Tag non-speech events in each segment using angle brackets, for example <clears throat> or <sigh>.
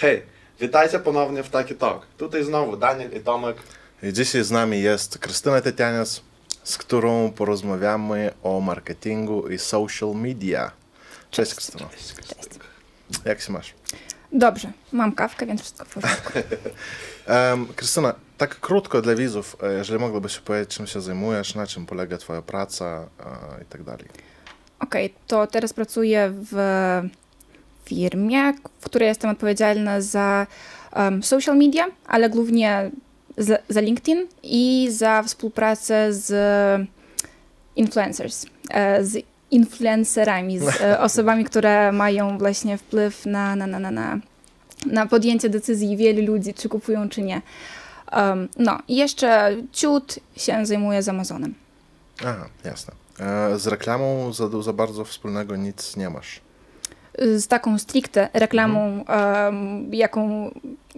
Hej, witajcie ponownie w Taki Talk. Tutaj znowu Daniel i Tomek. I dzisiaj z nami jest Krystyna Tytianiec, z którą porozmawiamy o marketingu i social media. Cześć Krystyna. Cześć. Jak się masz? Dobrze, mam kawkę, więc wszystko w porządku. <laughs> Um, Krystyna, tak krótko dla widzów, e, jeżeli mogłabyś powiedzieć, czym się zajmujesz, na czym polega twoja praca e, i tak dalej. Okej, okay, to teraz pracuję w firmie, w której jestem odpowiedzialna za um, social media, ale głównie za, za LinkedIn i za współpracę z influencers, e, z influencerami, z e, <laughs> osobami, które mają właśnie wpływ na, na, na, na, na, na podjęcie decyzji wielu ludzi, czy kupują, czy nie. Um, no i jeszcze ciut się zajmuję z Amazonem. Aha, jasne. E, z reklamą za, za bardzo wspólnego nic nie masz z taką stricte reklamą, um, jaką,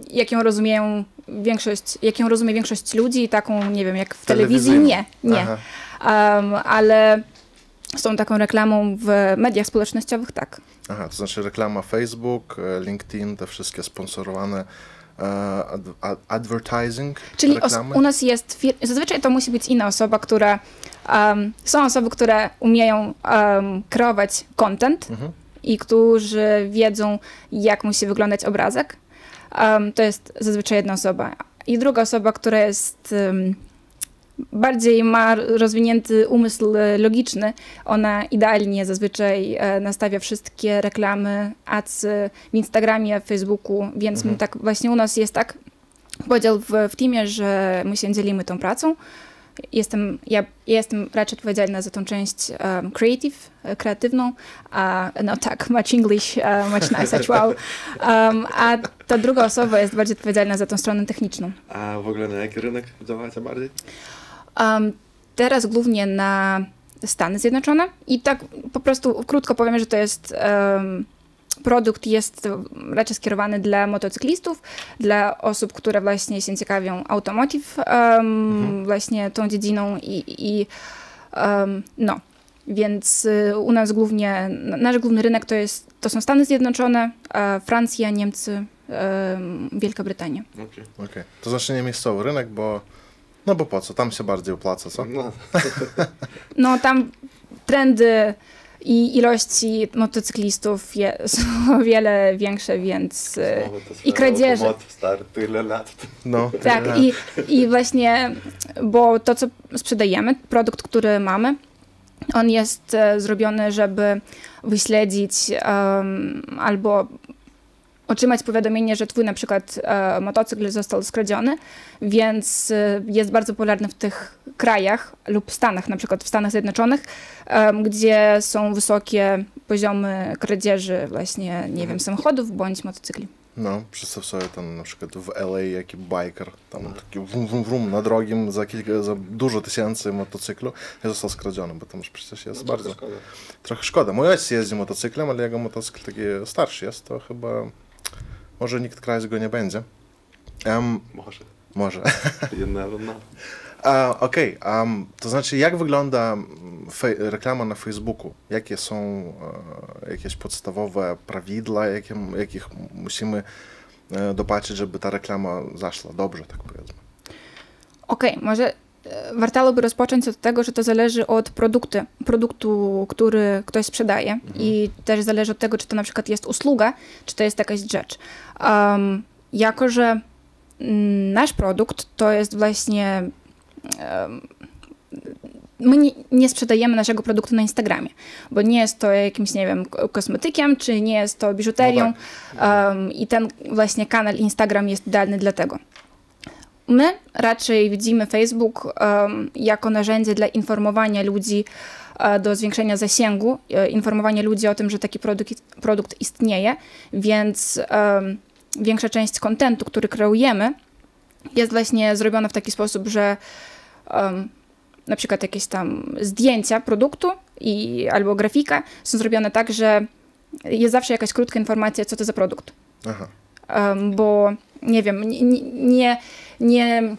jak ją rozumieją większość, jak ją rozumie większość ludzi, taką, nie wiem, jak w telewizji, nie, nie. Um, ale z tą taką reklamą w mediach społecznościowych, tak. Aha, to znaczy reklama Facebook, e, LinkedIn, te wszystkie sponsorowane ad, advertising. Czyli u nas jest, zazwyczaj to musi być inna osoba, która, um, są osoby, które umieją um, kreować content, mhm i którzy wiedzą, jak musi wyglądać obrazek. Um, to jest zazwyczaj jedna osoba. I druga osoba, która jest um, bardziej ma rozwinięty umysł logiczny, ona idealnie zazwyczaj e, nastawia wszystkie reklamy, ads w Instagramie, w Facebooku, więc mhm. tak właśnie u nas jest tak podział w, w teamie, że my się dzielimy tą pracą jestem, ja, jestem raczej odpowiedzialna za tą część um, creative, e, kreatywną, a no tak, much English, uh, much nice well. Um, a ta druga osoba jest bardziej odpowiedzialna za tą stronę techniczną. A w ogóle na jaki rynek działacie bardziej? Um, teraz głównie na Stany Zjednoczone i tak po prostu krótko powiem, że to jest um, produkt jest raczej skierowany dla motocyklistów, dla osób, które właśnie się ciekawią automotive, um, mhm. właśnie tą dziedziną i, i um, no. Więc y, u nas głównie, nasz główny rynek to, jest, to są Stany Zjednoczone, Francja, Niemcy, Wielka Brytania. Okej, okay. okay. to znaczy nie miejscowy rynek, bo no bo po co, tam się bardziej opłaca, co? No, <laughs> <laughs> no tam trendy i ilości motocyklistów <laughs> są o wiele większe, więc i kradzieży. Stary, tyle lat. No, tak, i, i właśnie, bo to, co sprzedajemy, produkt, który mamy, on jest e, zrobiony, żeby wyśledzić um, albo otrzymać powiadomienie, że twój na przykład e, motocykl został skradziony, więc e, jest bardzo popularny w tych krajach lub Stanach, na przykład w Stanach Zjednoczonych, e, gdzie są wysokie poziomy kradzieży właśnie, nie wiem, samochodów bądź motocykli. No, przedstaw sobie tam na przykład w LA jaki biker, tam taki wrum, wrum, wrum na drogim za kilka, za dużo tysięcy motocyklu i został skradziony, bo to już przecież jest no, bardzo... Szkoda. Trochę szkoda. Mój ojciec jeździ motocyklem, ale jego motocykl taki starszy jest, to chyba może nikt kraju go nie będzie. Um, może. Może. You never know. Uh, Okej, okay. um, to znaczy jak wygląda reklama na Facebooku? Jakie są uh, jakieś podstawowe prawidła, jakie, jakich musimy uh, dopatrzeć, żeby ta reklama zaszła dobrze, tak powiedzmy? Okej, okay, może E, warto by rozpocząć od tego, że to zależy od produktu, produktu który ktoś sprzedaje mhm. i też zależy od tego, czy to na przykład jest usługa, czy to jest jakaś rzecz. Um, jako, że nasz produkt to jest właśnie um, my nie, nie, sprzedajemy naszego produktu na Instagramie, bo nie jest to jakimś, nie wiem, kosmetykiem, czy nie jest to biżuterią no tak. um, i ten właśnie kanał Instagram jest idealny dlatego. My raczej widzimy Facebook jako narzędzie dla informowania ludzi e, do zwiększenia zasięgu, e, informowania ludzi o tym, że taki produkt, produkt istnieje, więc większa część kontentu, który kreujemy, jest właśnie zrobiona w taki sposób, że um, na przykład jakieś tam zdjęcia produktu i, albo grafika są zrobione tak, że jest zawsze jakaś krótka informacja, co to za produkt. Aha. Um, bo nie wiem, nie, nie, nie,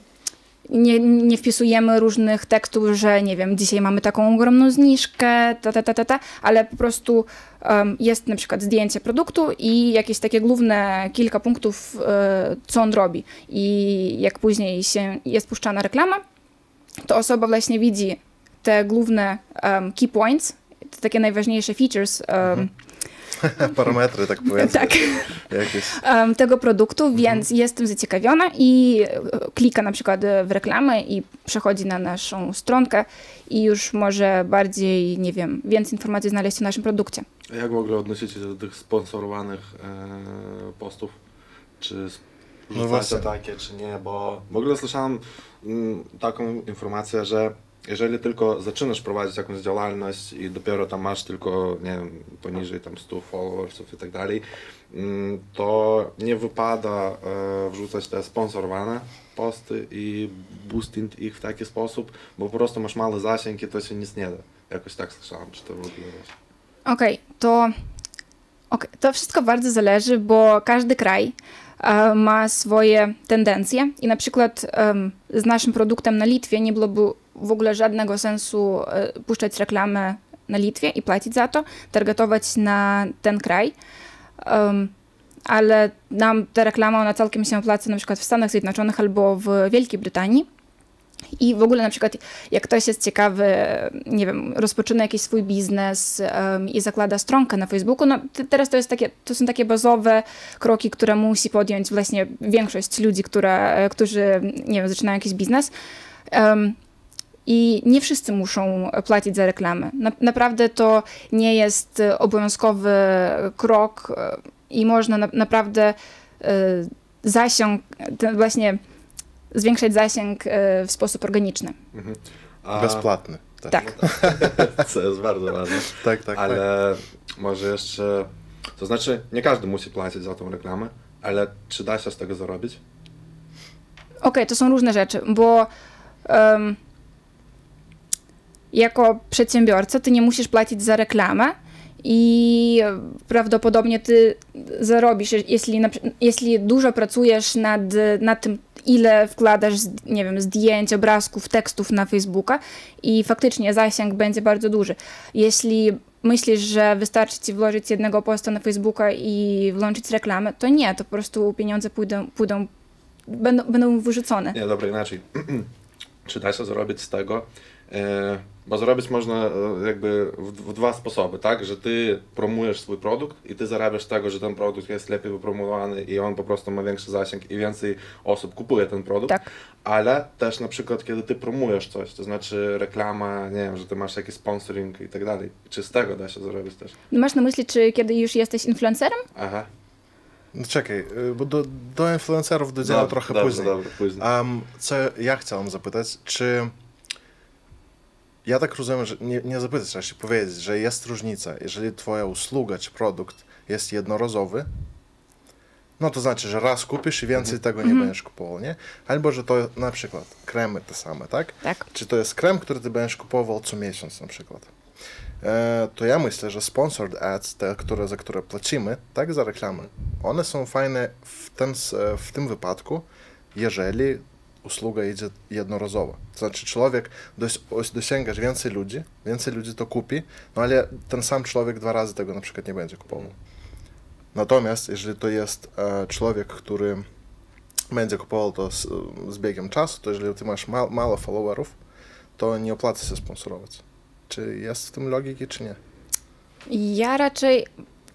nie, nie wpisujemy różnych tekstów, że nie wiem, dzisiaj mamy taką ogromną zniżkę, ta, ta, ta, ta, ta ale po prostu um, jest na przykład zdjęcie produktu i jakieś takie główne kilka punktów, e, co on robi. I jak później się jest puszczana reklama, to osoba właśnie widzi te główne um, key points, te takie najważniejsze features um, <laughs> Parametry, tak powiedzmy. tak, tego produktu, więc jestem zaciekawiona i e, klika na przykład w reklamę i przechodzi na naszą stronkę i już może bardziej, nie wiem, więcej informacji znaleźć o naszym produkcie. A jak w ogóle odnosicie się do tych sponsorowanych e, postów? Czy No rzucacie właśnie. takie, czy nie? Bo w ogóle słyszałem mm, taką informację, że jeżeli tylko zaczynasz prowadzić jakąś działalność i dopiero tam masz tylko, nie wiem, poniżej tam 100 followersów i tak dalej, mm, to nie wypada e, wrzucać te sponsorowane posty i boosting ich w taki sposób, bo po prostu masz mały zasięg i to się nic nie da. Jakoś tak słyszałem, czy to w ogóle. Okej, to okej, to wszystko bardzo zależy, bo każdy kraj e, ma swoje tendencje i na przykład em, z naszym produktem na Litwie nie byłoby w ogóle żadnego sensu e, puszczać reklamę na Litwie i płacić za to, targetować na ten kraj. Em, ale nam ta reklama ona całkiem się opłaca na przykład w Stanach Zjednoczonych albo w Wielkiej Brytanii. I w ogóle na przykład jak ktoś jest ciekawy, nie wiem, rozpoczyna jakiś swój biznes em, i zakłada stronkę na Facebooku, no te- teraz to, jest takie, to są takie bazowe kroki, które musi podjąć właśnie większość ludzi, które, którzy, nie wiem, zaczynają jakiś biznes. Em, I nie wszyscy muszą płacić za reklamę. Na, naprawdę to nie jest e, obowiązkowy krok e, i można na, naprawdę e, zasięg, ten właśnie zwiększać zasięg e, w sposób organiczny. Mhm. A- Bezpłatny. też. Tak. <laughs> Co jest bardzo ważne. Tak, <laughs> tak, tak. Ale może jeszcze. To znaczy, nie każdy musi płacić za tą reklamę, ale czy da się z tego zarobić? Okej, to są różne rzeczy, bo em, jako przedsiębiorca ty nie musisz płacić za reklamę i prawdopodobnie ty zarobisz, jeśli, jeśli dużo pracujesz nad, nad tym, ile wkładasz, nie wiem, zdjęć, obrazków, tekstów na Facebooka i faktycznie zasięg będzie bardzo duży. Jeśli myślisz, że wystarczy ci włożyć jednego posta na Facebooka i włączyć reklamę, to nie, to po prostu pieniądze pójdą, pójdą będą, będą wyrzucone. Nie, dobra, inaczej. <clears throat> czy da się zarobić z tego? E, bo zarobić można e, jakby w, w dwa sposoby, tak? Że ty promujesz swój produkt i ty zarabiasz tego, że ten produkt jest lepiej wypromowany i on po prostu ma większy zasięg i więcej osób kupuje ten produkt. Tak. Ale też na przykład, kiedy ty promujesz coś, to znaczy reklama, nie wiem, że ty masz jakiś sponsoring i tak dalej. Czy z tego da się zarobić też? Masz na myśli, czy kiedy już jesteś influencerem? Aha. No czekaj, y, bo do, do influencerów dojdziemy trochę dobra, później. Dobra, później. Um, co ja chciałem zapytać, czy ja tak rozumiem, że nie, nie zapytać, raczej powiedzieć, że jest różnica, jeżeli twoja usługa czy produkt jest jednorazowy, no to znaczy, że raz kupisz i więcej tego nie będziesz kupował, nie? Albo, że to na przykład kremy te same, tak? Tak. Czy to jest krem, który ty będziesz kupował co miesiąc na przykład? E, to ja myślę, że sponsored ads, te, które, za które płacimy, tak, za reklamę, one są fajne w, ten, w tym wypadku, jeżeli usługa idzie jednorazowo. To znaczy człowiek, dos, os- dosięgasz więcej ludzi, więcej ludzi to kupi, no ale ten sam człowiek dwa razy tego na przykład nie będzie kupował. Natomiast jeżeli to jest e, człowiek, który będzie kupował to z, z biegiem czasu, to jeżeli ty masz ma, mało followerów, to nie opłaca się sponsorować. Czy jest w tym logiki, czy nie? Ja raczej,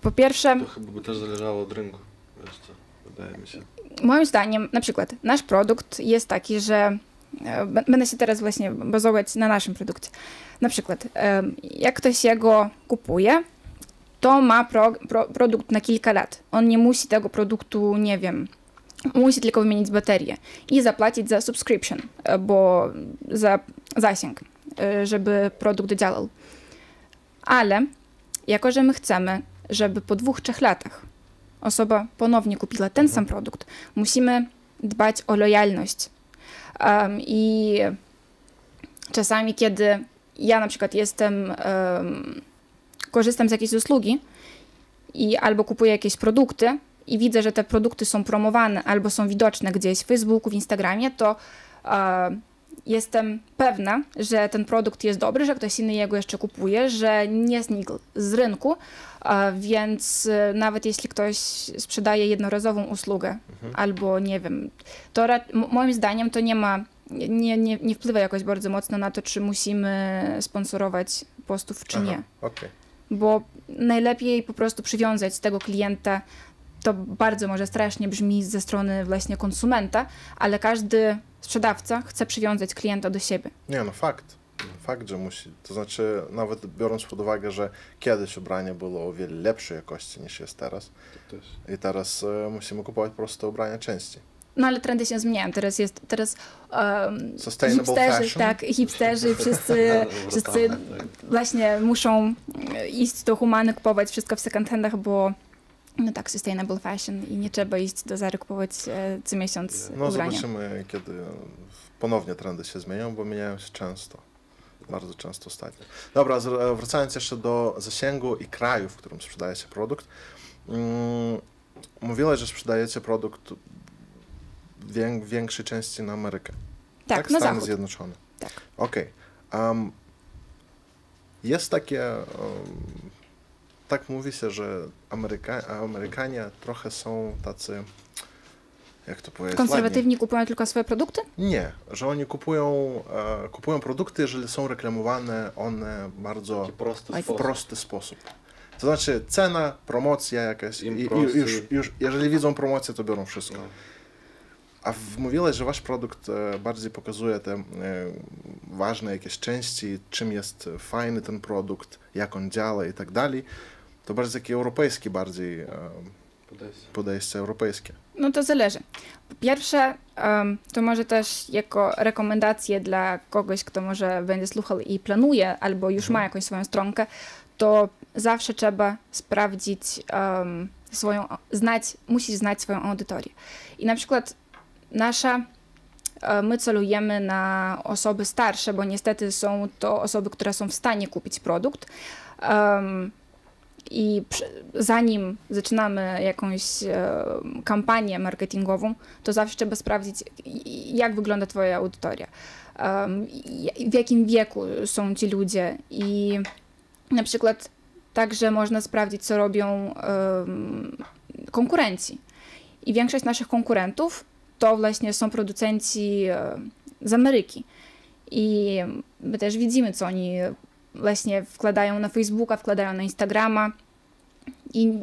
po pierwsze, To chyba by też zależało od rynku. Wiesz co, wydaje mi się. Moim zdaniem, na przykład, nasz produkt jest taki, że e, będę się teraz właśnie bazować na naszym produkcie. Na przykład, em, jak ktoś jego kupuje, to ma pro, pro, produkt na kilka lat. On nie musi tego produktu, nie wiem, musi tylko wymienić baterię i zapłacić za subscription, e, bo za zasięg, e, żeby produkt działał. Ale jako, że my chcemy, żeby po dwóch, trzech latach osoba ponownie kupiła ten sam produkt, musimy dbać o lojalność. Um, I czasami, kiedy ja na przykład jestem, um, korzystam z jakiejś usługi i albo kupuję jakieś produkty i widzę, że te produkty są promowane albo są widoczne gdzieś w Facebooku, w Instagramie, to e, jestem pewna, że ten produkt jest dobry, że ktoś inny jego jeszcze kupuje, że nie znikł z rynku, więc e, nawet jeśli ktoś sprzedaje jednorazową usługę albo nie wiem, to moim zdaniem to nie ma, nie, nie, nie wpływa jakoś bardzo mocno na to, czy musimy sponsorować postów, czy nie. Aha, Okej. Bo najlepiej po prostu przywiązać tego klienta. To bardzo może strasznie brzmi ze strony właśnie konsumenta, ale każdy sprzedawca chce przywiązać klienta do siebie. Nie, no fakt. Fakt, że musi. To znaczy, nawet biorąc pod uwagę, że kiedyś ubranie było o wiele lepszej jakości niż jest teraz. To też. I teraz e, musimy kupować po prostu ubrania częściej. No ale trendy się zmieniają. Teraz jest teraz um, Sustainable hipsterzy, fashion. tak, hipsterzy, wszyscy, <laughs> wszyscy właśnie muszą e, iść do Humany, kupować wszystko w second handach, bo no tak, sustainable fashion i nie trzeba iść do Zary kupować e, co miesiąc No ubrania. zobaczymy, kiedy ponownie trendy się zmienią, bo mieniają się często. Bardzo często ostatnio. Dobra, e, wracając jeszcze do zasięgu i kraju, w którym sprzedaje się produkt. Mm, mówiłeś, że sprzedajecie produkt w wię- większej części na Amerykę. Tak, na Stany zachód. Zjednoczone. Tak. Okej. Am, jest takie, um, tak mówi się, że Ameryka, Amerykanie trochę są tacy, jak to powiedzieć, ładnie? Konserwatywni kupują tylko swoje produkty? Nie, że oni kupują, e, kupują produkty, jeżeli są reklamowane one bardzo Taki prosty w sposób. prosty sposób. To znaczy cena, promocja jakaś i, i już, już, jeżeli widzą promocję, to biorą wszystko. No. A w- mówiłeś, że wasz produkt e, bardziej pokazuje te e, ważne jakieś części, czym jest fajny ten produkt, jak on działa i tak dalej. To bardziej takie europejskie bardziej e, Podejście. podejście europejskie. No to zależy. Po pierwsze, em, to może też jako rekomendacje dla kogoś, kto może będzie słuchał i planuje, albo już ma jakąś swoją stronkę, to zawsze trzeba sprawdzić em, swoją, znać, musisz znać swoją audytorię. I na przykład nasza, e, my celujemy na osoby starsze, bo niestety są to osoby, które są w stanie kupić produkt. Em, i zanim zaczynamy jakąś e, kampanię marketingową, to zawsze trzeba sprawdzić, jak wygląda Twoja i- w jakim wieku są ci ludzie i na przykład także można sprawdzić, co robią konkurenci. I większość naszych konkurentów to właśnie są producenci e, z Ameryki. I my też widzimy, co oni właśnie wkładają na Facebooka, wkładają na Instagrama. I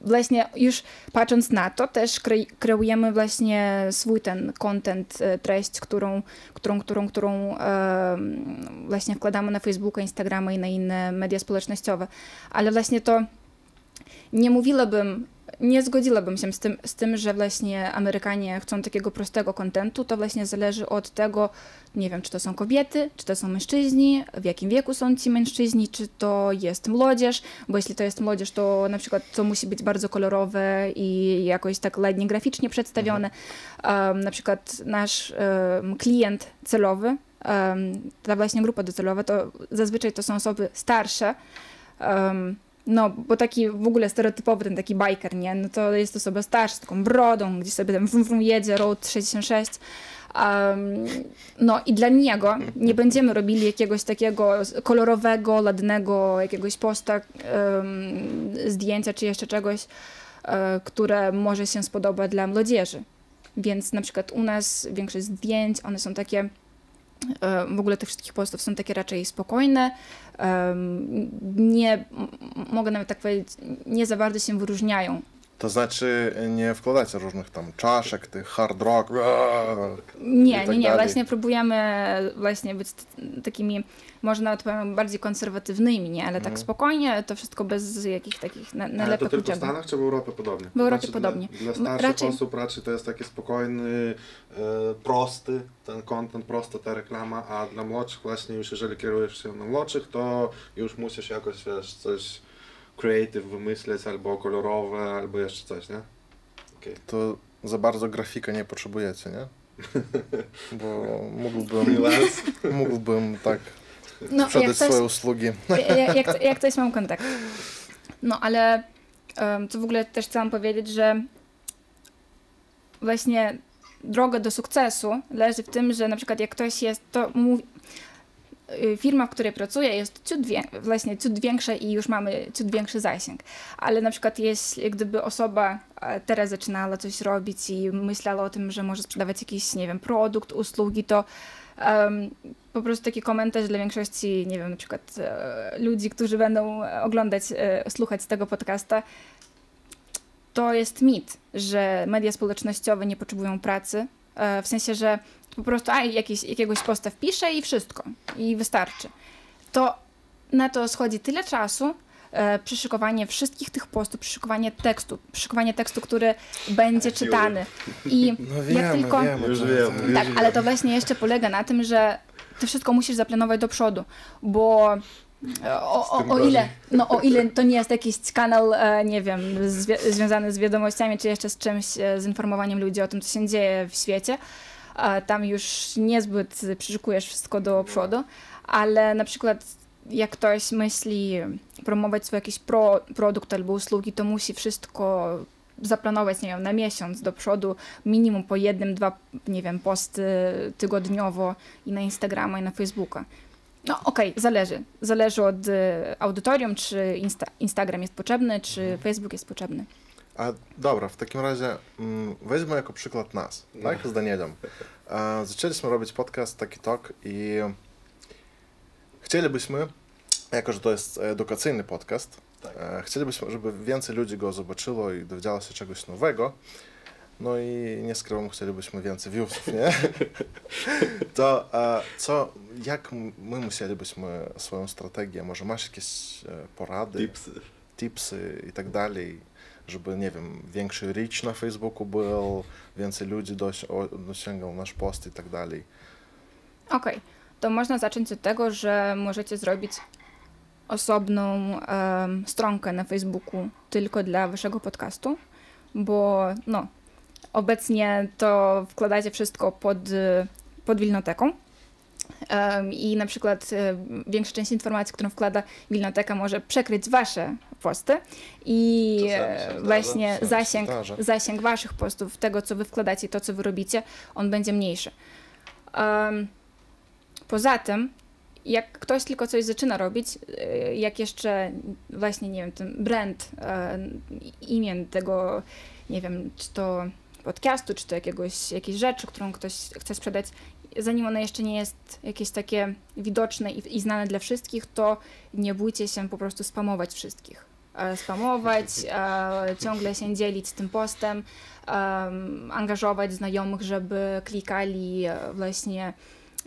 właśnie już patrząc na to, też kre, kreujemy właśnie swój ten content, e, treść, którą, którą, którą, którą e, właśnie wkładamy na Facebooka, Instagrama i na inne media społecznościowe. Ale właśnie to nie mówiłabym, nie zgodziłabym się z tym, z tym, że właśnie Amerykanie chcą takiego prostego kontentu. To właśnie zależy od tego, nie wiem, czy to są kobiety, czy to są mężczyźni, w jakim wieku są ci mężczyźni, czy to jest młodzież, bo jeśli to jest młodzież, to na przykład to musi być bardzo kolorowe i jakoś tak ładnie graficznie przedstawione. Um, na przykład nasz um, klient celowy, um, ta właśnie grupa docelowa, to zazwyczaj to są osoby starsze, no, bo taki w ogóle stereotypowy ten taki biker, nie? No to jest osoba starsza, z taką brodą, gdzie sobie tam wrum, wrum jedzie, Road 66. Um, no i dla niego nie będziemy robili jakiegoś takiego kolorowego, ładnego jakiegoś posta, um, zdjęcia czy jeszcze czegoś, e, które może się spodoba dla młodzieży. Więc na przykład u nas większość zdjęć, one są takie w ogóle tych wszystkich postów są takie raczej spokojne, em, nie, mogę nawet tak powiedzieć, nie za bardzo się wyróżniają. To znaczy nie wkładacie różnych tam czaszek, tych hard rock. Nie, tak nie, nie, dalej. właśnie próbujemy właśnie być takimi, może nawet powiem, bardziej konserwatywnymi, nie, ale tak spokojnie, to wszystko bez jakichś takich na, Ale to nalepek tylko w. Stanach czy w Europie podobnie? W Europie Znaczy, podobnie. Dla, dla starszych raczej- osób raczej to jest taki spokojny, e, prosty ten content, prosta ta reklama, a dla młodszych właśnie już jeżeli kierujesz się na młodszych, to już musisz jakoś wiesz, coś creative wymyśleć, albo kolorowe, albo jeszcze coś, nie? Okej. To za bardzo grafika nie potrzebujecie, nie? <laughs> Bo mógłbym, mógłbym tak No, jak sprzedać coś, swoje usługi. jak, jak, jak coś mam kontakt. No, ale um, co w ogóle też chciałam powiedzieć, że właśnie droga do sukcesu leży w tym, że na przykład jak ktoś jest, to mówi, firma, w której pracuję jest ciut, wie, właśnie ciut większa i już mamy ciut większy zasięg. Ale na przykład jeśli gdyby osoba e, teraz zaczynała coś robić i myślała o tym, że może sprzedawać jakiś, nie wiem, produkt, usługi, to um, po prostu taki komentarz dla większości, nie wiem, na przykład e, ludzi, którzy będą oglądać, e, słuchać tego podcasta, to jest mit, że media społecznościowe nie potrzebują pracy. E, w sensie, że po prostu a, jakiś, jakiegoś posta wpiszę i wszystko. I wystarczy. To na to schodzi tyle czasu, e, przyszykowanie wszystkich tych postów, przyszykowanie tekstu, przyszykowanie tekstu, który będzie czytany. I <laughs> No wiemy, jak tylko... wiemy. Już wiemy, Tak, ale to właśnie jeszcze polega na tym, że ty wszystko musisz zaplanować do przodu, bo e, o, o, o, ile, no, o ile to nie jest jakiś kanał, e, nie wiem, związany z wiadomościami, czy jeszcze z czymś, e, z informowaniem ludzi o tym, co się dzieje w świecie, tam już niezbyt przyszykujesz wszystko do przodu, ale na przykład jak ktoś myśli promować swój jakiś pro, produkt albo usługi, to musi wszystko zaplanować, nie wiem, na miesiąc do przodu, minimum po jednym, dwa, nie wiem, posty tygodniowo i na Instagrama i na Facebooka. No okej, zależy. Zależy od e, audytorium, czy Insta Instagram jest potrzebny, czy Facebook jest potrzebny. A dobra, w takim razie mm, weźmy jako przykład nas, tak? Z Danielem. E, zaczęliśmy robić podcast Taki Tok i chcielibyśmy, jako że to jest edukacyjny podcast, Tak. e, chcielibyśmy, żeby więcej ludzi go zobaczyło i dowiedziało się czegoś nowego. No i nie skrywam, chcielibyśmy więcej viewsów, nie? <laughs> To e, co, jak my musielibyśmy swoją strategię, może masz jakieś e, porady? Tipsy. tipsy i tak dalej, żeby, nie wiem, większy reach na Facebooku był, więcej ludzi dosięgał nasz post i tak dalej. Okej, to można zacząć od tego, że możecie zrobić osobną em, stronkę na Facebooku tylko dla waszego podcastu, bo no, obecnie to wkładacie wszystko pod, pod Wilnoteką. I na przykład e, większa część informacji, którą wkłada Wilnoteka, może przekryć wasze posty i e, zdarza, właśnie zasięg, zasięg waszych postów, tego co wy wkładacie i to co wy robicie, on będzie mniejszy. Poza tym, jak ktoś tylko coś zaczyna robić, e, jak jeszcze właśnie, nie wiem, ten brand, e, imię tego, nie wiem, czy to podcastu, czy to jakiegoś, jakiejś rzeczy, którą ktoś chce sprzedać, zanim ono jeszcze nie jest jakieś takie widoczne i, i znane dla wszystkich, to nie bójcie się po prostu spamować wszystkich. E, Spamować, e, ciągle się dzielić tym postem, em, angażować znajomych, żeby klikali e, właśnie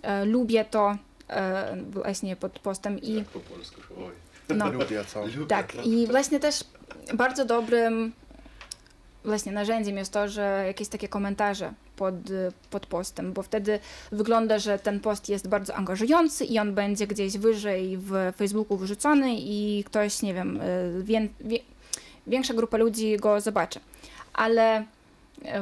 e, lubię to e, właśnie pod postem i Jak po polsku. Oj. no, Lubię co. Tak, i właśnie też bardzo dobrym właśnie narzędziem jest to, że jakieś takie komentarze pod, pod postem, bo wtedy wygląda, że ten post jest bardzo angażujący i on będzie gdzieś wyżej w Facebooku wyrzucony i ktoś, nie wiem, y, wię, wie, większa grupa ludzi go zobaczy. Ale e,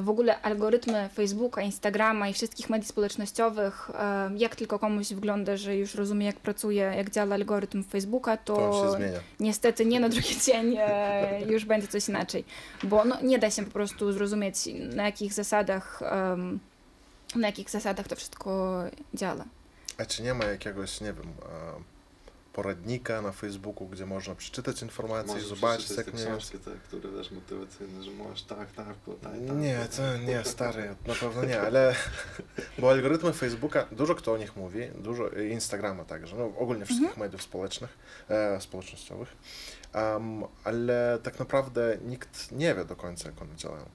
w ogóle algorytmy Facebooka, Instagrama i wszystkich mediów społecznościowych, jak tylko komuś wygląda, że już rozumie, jak pracuje, jak działa algorytm Facebooka, To zmienia. niestety nie na drugi <laughs> dzień e, już będzie coś inaczej, bo no, nie da się po prostu zrozumieć na jakich zasadach na jakich zasadach to wszystko działa. A czy nie ma jakiegoś, nie wiem, poradnika na Facebooku, gdzie można przeczytać informacje i Możesz zobaczyć, jak te nie książki, te, które wiesz, motywacyjne, że możesz tak, tak, potaj, tak. Nie, potaj. to nie, stary, na pewno nie, ale bo algorytmy Facebooka, dużo kto o nich mówi, dużo i Instagrama także, no ogólnie wszystkich mediów społecznych, e, społecznościowych, Em, ale tak naprawdę nikt nie wie do końca, jak one działają.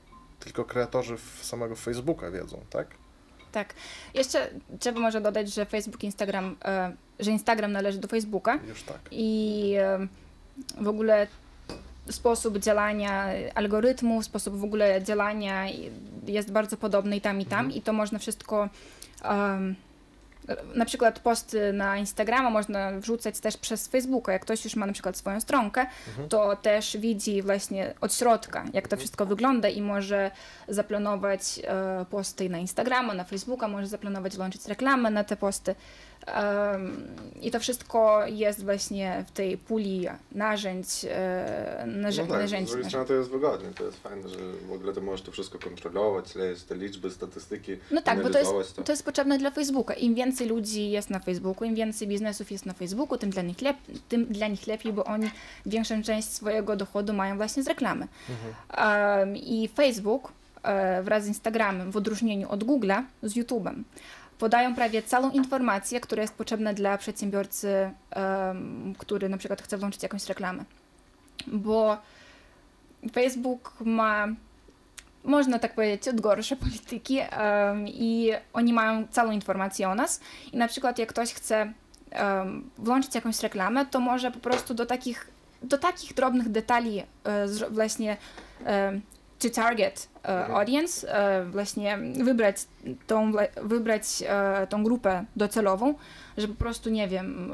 Tylko kreatorzy samego Facebooka wiedzą, tak? Tak. Jeszcze trzeba może dodać, że Facebook, Instagram, e, że Instagram należy do Facebooka Już tak. i e, w ogóle sposób działania algorytmu, sposób w ogóle działania jest bardzo podobny i tam i tam i to można wszystko em, na przykład posty na Instagrama można wrzucać też przez Facebooka. Jak ktoś już ma na przykład swoją stronkę, to też widzi właśnie od środka, jak to wszystko wygląda i może zaplanować e, posty na Instagrama, na Facebooka, może zaplanować włączyć reklamę na te posty. I to wszystko jest właśnie w tej puli narzędzi, e, narze- No tak, z narzędzi. drugiej strony to jest wygodnie, to jest fajne, że w ogóle ty możesz to wszystko kontrolować, te liczby, statystyki, No tak, bo to jest, to. to jest potrzebne dla Facebooka. Im więcej ludzi jest na Facebooku, im więcej biznesów jest na Facebooku, tym dla nich, lep, tym dla nich lepiej, bo oni większą część swojego dochodu mają właśnie z reklamy. Um, I Facebook e, wraz z Instagramem, w odróżnieniu od Google'a, z YouTube'em, podają prawie całą informację, która jest potrzebna dla przedsiębiorcy, który na przykład chce włączyć jakąś reklamę. Bo Facebook ma można tak powiedzieć, od gorsze <laughs> polityki i oni mają całą informację o nas i na przykład jak ktoś chce włączyć jakąś reklamę, to może po prostu do takich, do takich drobnych detali e, właśnie to target e, audience, e, właśnie wybrać tą, wybrać e, tą grupę docelową, że po prostu, nie wiem,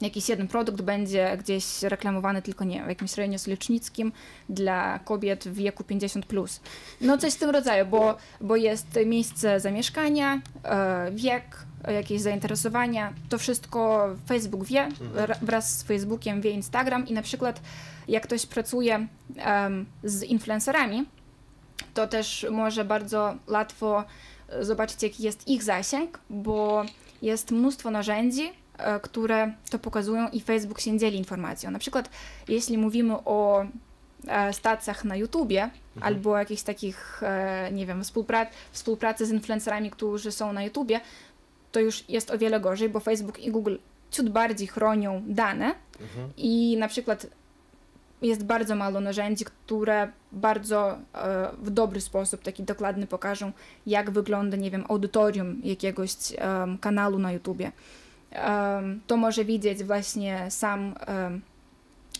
jakiś jeden produkt będzie gdzieś reklamowany tylko, nie w jakimś rejonie solecznickim dla kobiet w wieku 50+. Plus. No coś w tym rodzaju, bo, bo jest miejsce zamieszkania, e, wiek, jakieś zainteresowania, to wszystko Facebook wie, ra- wraz z Facebookiem wie Instagram i na przykład jak ktoś pracuje em, z influencerami, to też może bardzo łatwo e, zobaczyć, jaki jest ich zasięg, bo jest mnóstwo narzędzi, które to pokazują i Facebook się dzieli informacją. Na przykład, jeśli mówimy o e, stacjach na YouTubie albo jakichś takich, e, nie wiem, współpra- współpracy z influencerami, którzy są na YouTubie, to już jest o wiele gorzej, bo Facebook i Google ciut bardziej chronią dane i na przykład jest bardzo mało narzędzi, które bardzo e, w dobry sposób, taki dokładny pokażą, jak wygląda, nie wiem, audytorium jakiegoś em, kanału na YouTubie. To może widzieć właśnie sam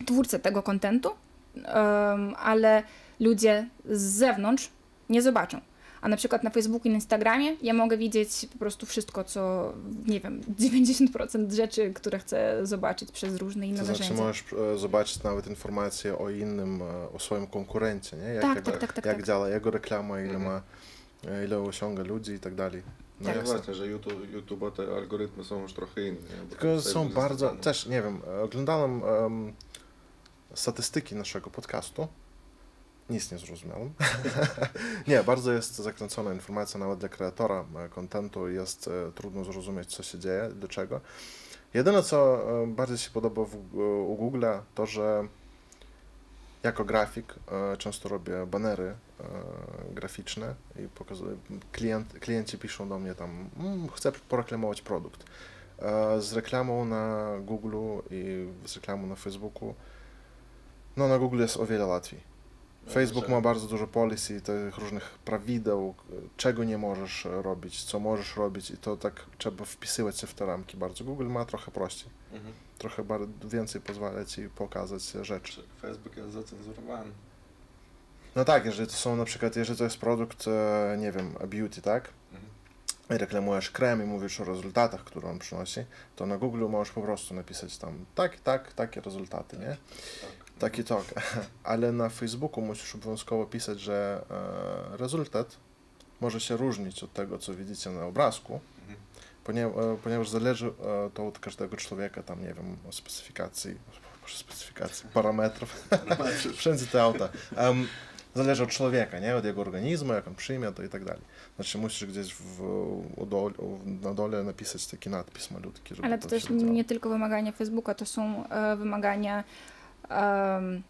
twórca tego kontentu, ale ludzie z zewnątrz nie zobaczą. A na przykład na Facebooku i na Instagramie ja mogę widzieć po prostu wszystko, co, nie wiem, <laughs> 90% rzeczy, które chcę zobaczyć przez różne inne To znaczy możesz e, zobaczyć nawet informację o innym, e, o swoim konkurencie, nie? Jak, Tak, jak, tak, tak, tak, jak tak. działa jego reklama, ile Mhm. ma, e, ile osiąga ludzi i tak dalej. No Tak. tak. właśnie, że YouTube, YouTube te algorytmy są już trochę inne. Tylko są bardzo, zdany. też nie wiem, oglądałem em, statystyki naszego podcastu. Nic nie zrozumiałem. <laughs> nie, bardzo jest zakręcona informacja nawet dla kreatora e, kontentu. Jest e, trudno zrozumieć, co się dzieje, do czego. Jedyne, co e, bardziej się podoba w, u Google'a, to że jako grafik e, często robię banery graficzne i pokazuję, klient, klienci piszą do mnie tam, mm, chcę poreklamować produkt. E, z reklamą na Google i z reklamą na Facebooku, no na Google jest o wiele łatwiej. Facebook ma bardzo dużo policy, tych różnych prawideł, czego nie możesz robić, co możesz robić i to tak trzeba wpisywać się w te ramki bardzo. Google ma trochę prościej, Mhm. trochę więcej pozwala Ci pokazać rzeczy. Czy Facebook jest zacenzurowany. No tak, jeżeli to są na przykład, jeżeli to jest produkt, e, nie wiem, beauty, tak? Mhm. I reklamujesz krem i mówisz o rezultatach, które on przynosi, to na Google możesz po prostu napisać tam tak, tak, takie rezultaty, nie? Tak. Taki tok. <laughs> Ale na Facebooku musisz obowiązkowo pisać, że e, rezultat może się różnić od tego, co widzicie na obrazku, Mhm. ponieważ, e, ponieważ zależy e, to od każdego człowieka, tam nie wiem, o specyfikacji, specyfikacji, parametrów, <laughs> wszędzie te auta. Em, zależy od człowieka, nie? Od jego organizmu, jak on przyjmie to i tak dalej. Znaczy musisz gdzieś w, dole, na dole napisać taki nadpis malutki, żeby Ale to to też nie tylko wymagania Facebooka, to są e, wymagania. em,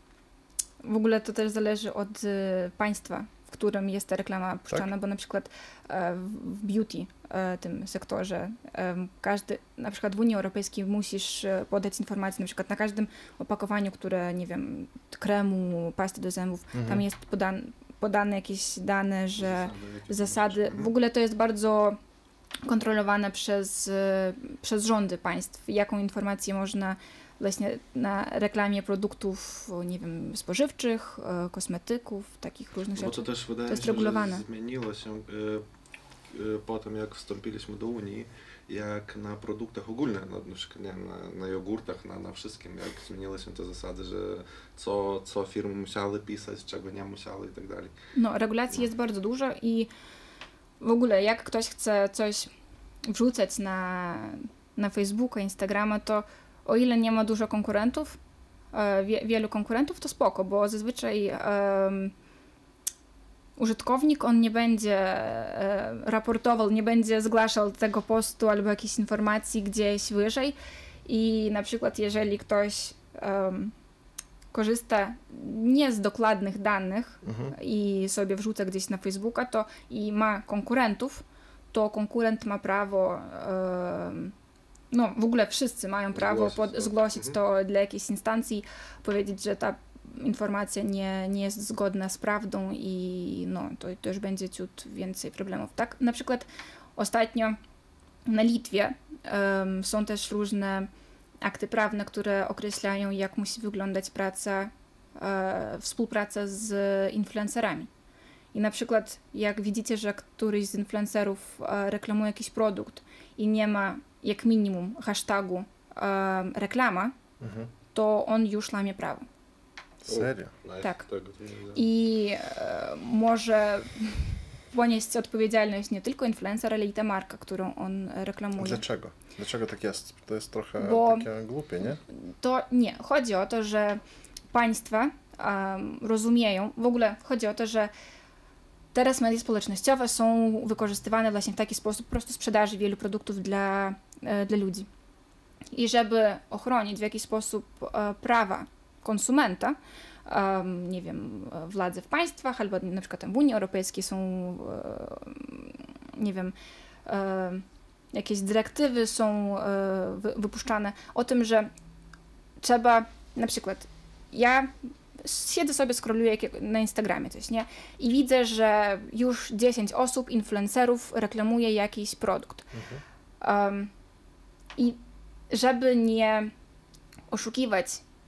w ogóle to też zależy od e, państwa, w którym jest ta reklama puszczana, bo na przykład e, w beauty, e, tym sektorze, em, każdy, na przykład w Unii Europejskiej musisz e, podać informację, na przykład na każdym opakowaniu, które, nie wiem, kremu, pasty do zębów, Mhm. tam jest podan, podane jakieś dane, że zasady. są. W ogóle to jest bardzo kontrolowane przez, e, przez rządy państw. Jaką informację można właśnie na reklamie produktów, nie wiem, spożywczych, e, kosmetyków, takich różnych Bo rzeczy. to też wydaje To jest się, regulowane. że zmieniło się. e, y, po tym, jak wstąpiliśmy do Unii, jak na produktach ogólnie, na, na przykład nie wiem, na, na jogurtach, na, na wszystkim, jak zmieniłyśmy te zasady, że co, co firmy musiały pisać, czego nie musiały i tak dalej. No, regulacji jest bardzo dużo i w ogóle jak ktoś chce coś wrzucać na, na Facebooka, Instagrama, to o ile nie ma dużo konkurentów, e, wie, wielu konkurentów, to spoko, bo zazwyczaj em, użytkownik, on nie będzie e, raportował, nie będzie zgłaszał tego postu albo jakiejś informacji gdzieś wyżej i na przykład jeżeli ktoś em, korzysta nie z dokładnych danych Mhm. i sobie wrzuca gdzieś na Facebooka, to i ma konkurentów, to konkurent ma prawo, em, no w ogóle wszyscy mają prawo Zgłosić pod, to. zgłosić Mhm. to dla jakiejś instancji, powiedzieć, że ta informacja nie, nie jest zgodna z prawdą i no, to, to już będzie ciut więcej problemów. Tak, na przykład ostatnio na Litwie em, są też różne akty prawne, które określają, jak musi wyglądać praca, e, współpraca z influencerami. I na przykład, jak widzicie, że któryś z influencerów e, reklamuje jakiś produkt i nie ma jak minimum hashtagu e, reklama, Mhm. to on już łamie prawo. Serio? Tak. Wiedziałem. I e, może <laughs> ponieść odpowiedzialność nie tylko influencer, ale i ta marka, którą on reklamuje. Dlaczego? Dlaczego tak jest? To jest trochę Bo- takie głupie, nie? To nie, chodzi o to, że państwa em, rozumieją, w ogóle chodzi o to, że teraz media społecznościowe są wykorzystywane właśnie w taki sposób po prostu sprzedaży wielu produktów dla, dla ludzi. I żeby ochronić w jakiś sposób e, prawa konsumenta, nie wiem, e, władze w państwach albo na przykład w Unii Europejskiej są, e, nie wiem, e, jakieś dyrektywy są e, wy- wypuszczane o tym, że trzeba, na przykład, ja siedzę sobie, scrolluję jakie- na Instagramie coś, nie? I widzę, że już 10 osób, influencerów reklamuje jakiś produkt. Um, I żeby nie oszukiwać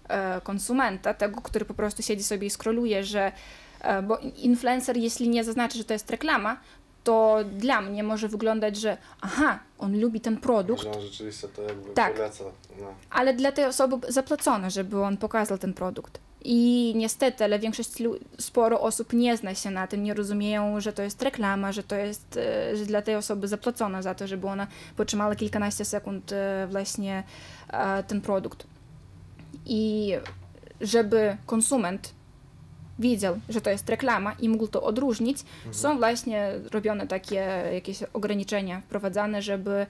e, konsumenta, tego, który po prostu siedzi sobie i scrolluje, że e, bo influencer, jeśli nie zaznaczy, że to jest reklama, to dla mnie może wyglądać, że aha, on lubi ten produkt, Że rzeczywiście to jakby Tak. poleca. No. ale dla tej osoby zapłacono, żeby on pokazał ten produkt. I niestety, ale większość, sporo osób nie zna się na tym, nie rozumieją, że to jest reklama, że to jest, e, że dla tej osoby zapłacono za to, żeby ona potrzymała kilkanaście sekund e, właśnie e, ten produkt. I żeby konsument widział, że to jest reklama i mógł to odróżnić, są właśnie robione takie jakieś ograniczenia wprowadzane, żeby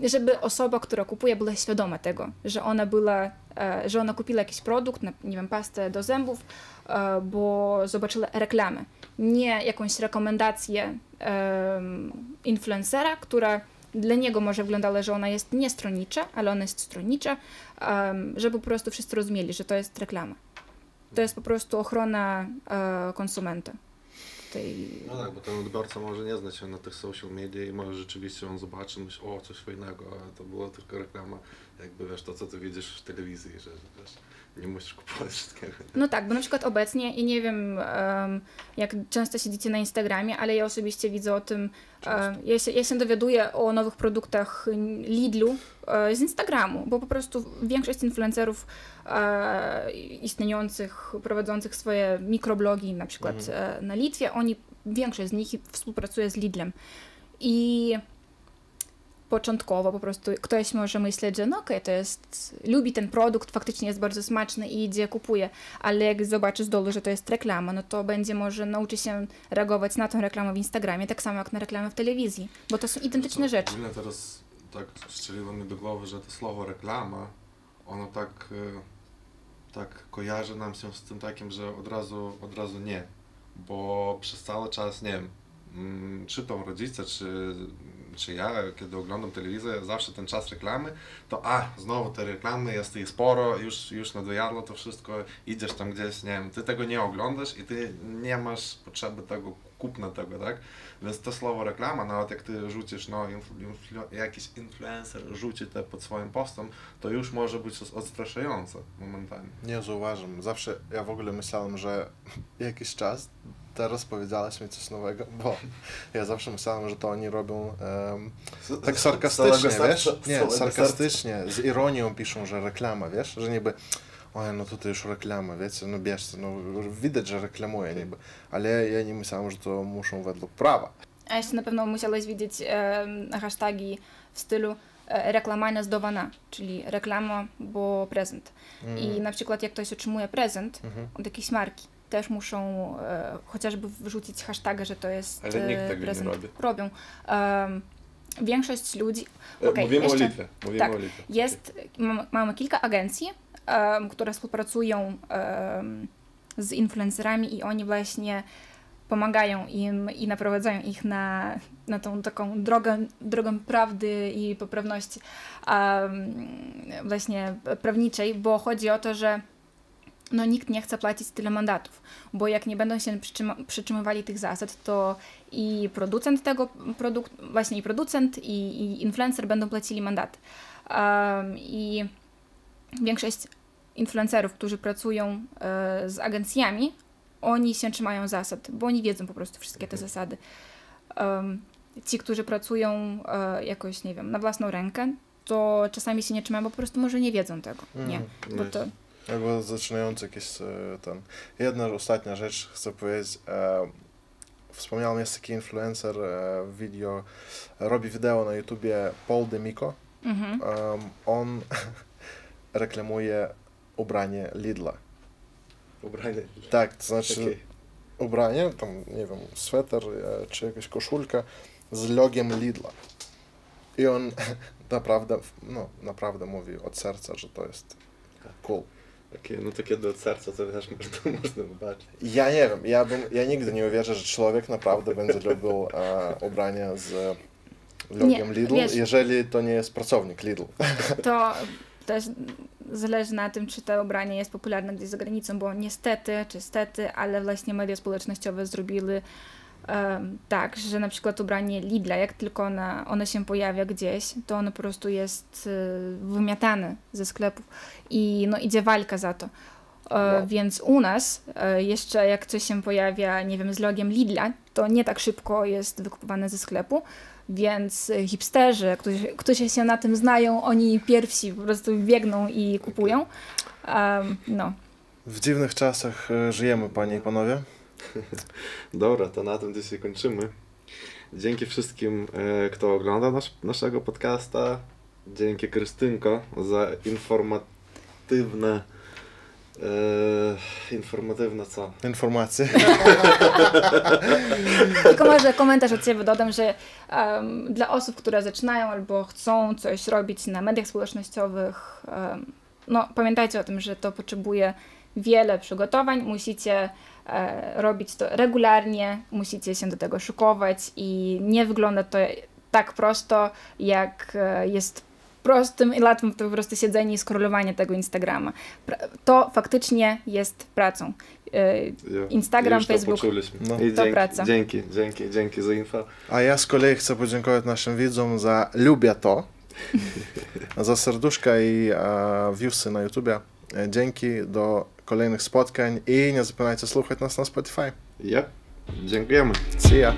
żeby osoba, która kupuje, była świadoma tego, że ona była, e, że ona kupiła jakiś produkt, nie wiem, pastę do zębów, e, bo zobaczyła reklamę. Nie jakąś rekomendację influencera, która dla niego może wyglądała, że ona jest niestronnicza, ale ona jest stronnicza, żeby po prostu wszyscy rozumieli, że to jest reklama. To jest po prostu ochrona e, konsumenta. Tej... No tak, bo ten odbiorca może nie znać się na tych social media i może rzeczywiście on zobaczy, myśli, o coś fajnego, a to była tylko reklama, jakby wiesz, to co ty widzisz w telewizji, że wiesz, nie musisz kupować wszystkiego. No tak, bo na przykład obecnie, i nie wiem em, jak często siedzicie na Instagramie, ale ja osobiście widzę o tym, e, ja, się, ja się dowiaduję o nowych produktach Lidlu e, z Instagramu, bo po prostu większość influencerów e, istniejących, prowadzących swoje mikroblogi na przykład e, na Litwie, oni, większość z nich współpracuje z Lidlem. I początkowo po prostu ktoś może myśleć, że no okej, to jest, lubi ten produkt, faktycznie jest bardzo smaczny i idzie, kupuje, ale jak zobaczy z dolu, że to jest reklama, no to będzie może nauczy się reagować na tę reklamę w Instagramie, tak samo jak na reklamę w telewizji, bo to są identyczne rzeczy. Ogólnie teraz tak strzeliło mi do głowy, że to słowo reklama, ono tak, e, tak kojarzy nam się z tym takim, że od razu, od razu nie, bo przez cały czas, nie wiem, mm, czy to rodzice, czy, czy ja, kiedy oglądam telewizję, zawsze ten czas reklamy, to a, znowu te reklamy, jest ich sporo, już, już nadojadło to wszystko, idziesz tam gdzieś, nie wiem, ty tego nie oglądasz i ty nie masz potrzeby tego, kupna tego, tak? Więc to słowo reklama, nawet jak ty rzucisz, no, influ, influ, jakiś influencer rzuci to pod swoim postem, to już może być odstraszające momentami. Nie zauważam. Zawsze ja w ogóle myślałem, że <laughs> jakiś czas teraz powiedziałaś mi coś nowego, bo ja zawsze myślałem, że to oni robią em, tak sarkastycznie, wiesz? Nie, sarkastycznie, z ironią piszą, że reklama, wiesz? Że niby, oj, no tutaj już reklama, wiecie, no bierzcie, no widać, że reklamuje niby, ale ja nie myślałem, że to muszą według prawa. A jeszcze na pewno musiałeś widzieć e, hasztagi w stylu e, reklama nazdowana, czyli reklama, bo prezent. I na przykład jak ktoś otrzymuje prezent Mhm. od jakiejś marki, też muszą e, chociażby wrzucić hashtaga, że to jest Ale nikt e, tego nie prezent. robi. Robią. Większość ludzi... E, Okej, Mówimy jeszcze- o Litwie. Mówimy tak, o Litwie. Jest, mam- mamy kilka agencji, które współpracują z influencerami i oni właśnie pomagają im i naprowadzają ich na, na tą taką drogę, drogę prawdy i poprawności em, właśnie prawniczej, bo chodzi o to, że no nikt nie chce płacić tyle mandatów, bo jak nie będą się przytrzyma- przytrzymywali tych zasad, to i producent tego produktu, właśnie i producent, i, i influencer będą płacili mandaty. Um, I większość influencerów, którzy pracują e, z agencjami, oni się trzymają zasad, bo oni wiedzą po prostu wszystkie te zasady. Um, ci, którzy pracują e, jakoś, nie wiem, na własną rękę, to czasami się nie trzymają, bo po prostu może nie wiedzą tego. Nie, bo Nice. to Jakby zaczynający jakiś e, ten. Jedna ostatnia rzecz chcę powiedzieć. E, wspomniałem, jest taki influencer e, video, robi wideo na YouTubie Paul Demico. mhm. On <laughs> reklamuje ubranie Lidla. Ubranie. Tak, to znaczy Okej. ubranie, tam nie wiem, sweter e, czy jakaś koszulka z logiem Lidla. I on <laughs> naprawdę, no naprawdę mówi od serca, że to jest cool. Okej, no to kiedy od serca to też <laughs> można, można zobaczyć. Ja nie wiem, ja, bym, ja nigdy nie uwierzę, że człowiek naprawdę będzie lubił e, ubrania z logiem Nie, Lidl, wiesz- jeżeli to nie jest pracownik Lidl. <laughs> to też zależy na tym, czy to ubranie jest popularne gdzieś za granicą, bo niestety, czy stety, ale właśnie media społecznościowe zrobiły tak, że na przykład ubranie Lidla, jak tylko ona, ono się pojawia gdzieś, to ono po prostu jest y, wymiatane ze sklepów i no, idzie walka za to. E, Wow. Więc u nas e, jeszcze jak coś się pojawia, nie wiem, z logiem Lidla, to nie tak szybko jest wykupywane ze sklepu, więc hipsterzy, którzy, którzy się na tym znają, oni pierwsi po prostu biegną i kupują. No, W dziwnych czasach e, żyjemy, panie i panowie. <laughs> Dobra, to na tym dzisiaj kończymy. Dzięki wszystkim, e, kto ogląda nasz, naszego podcasta. Dzięki Krystynko za informatywne. E, informatywne co? Informacje. <laughs> Tylko może komentarz od Ciebie dodam, że em, dla osób, które zaczynają albo chcą coś robić na mediach społecznościowych, em, no pamiętajcie o tym, że to potrzebuje wiele przygotowań, musicie robić to regularnie, musicie się do tego szykować i nie wygląda to tak prosto, jak e, jest prostym i łatwym to po prostu siedzenie i scrollowanie tego Instagrama. To faktycznie jest pracą. E, Ja- Instagram, to Facebook. No. I To dzięki, praca. dzięki, dzięki, dzięki za info. A ja z kolei chcę podziękować naszym widzom za lubię to, <laughs> za serduszka i e, viewsy na YouTubie. E, Dzięki, do kolejnych spotkań i nie zapominajcie słuchać nas na Spotify. Yep. Dziękujemy. See ya!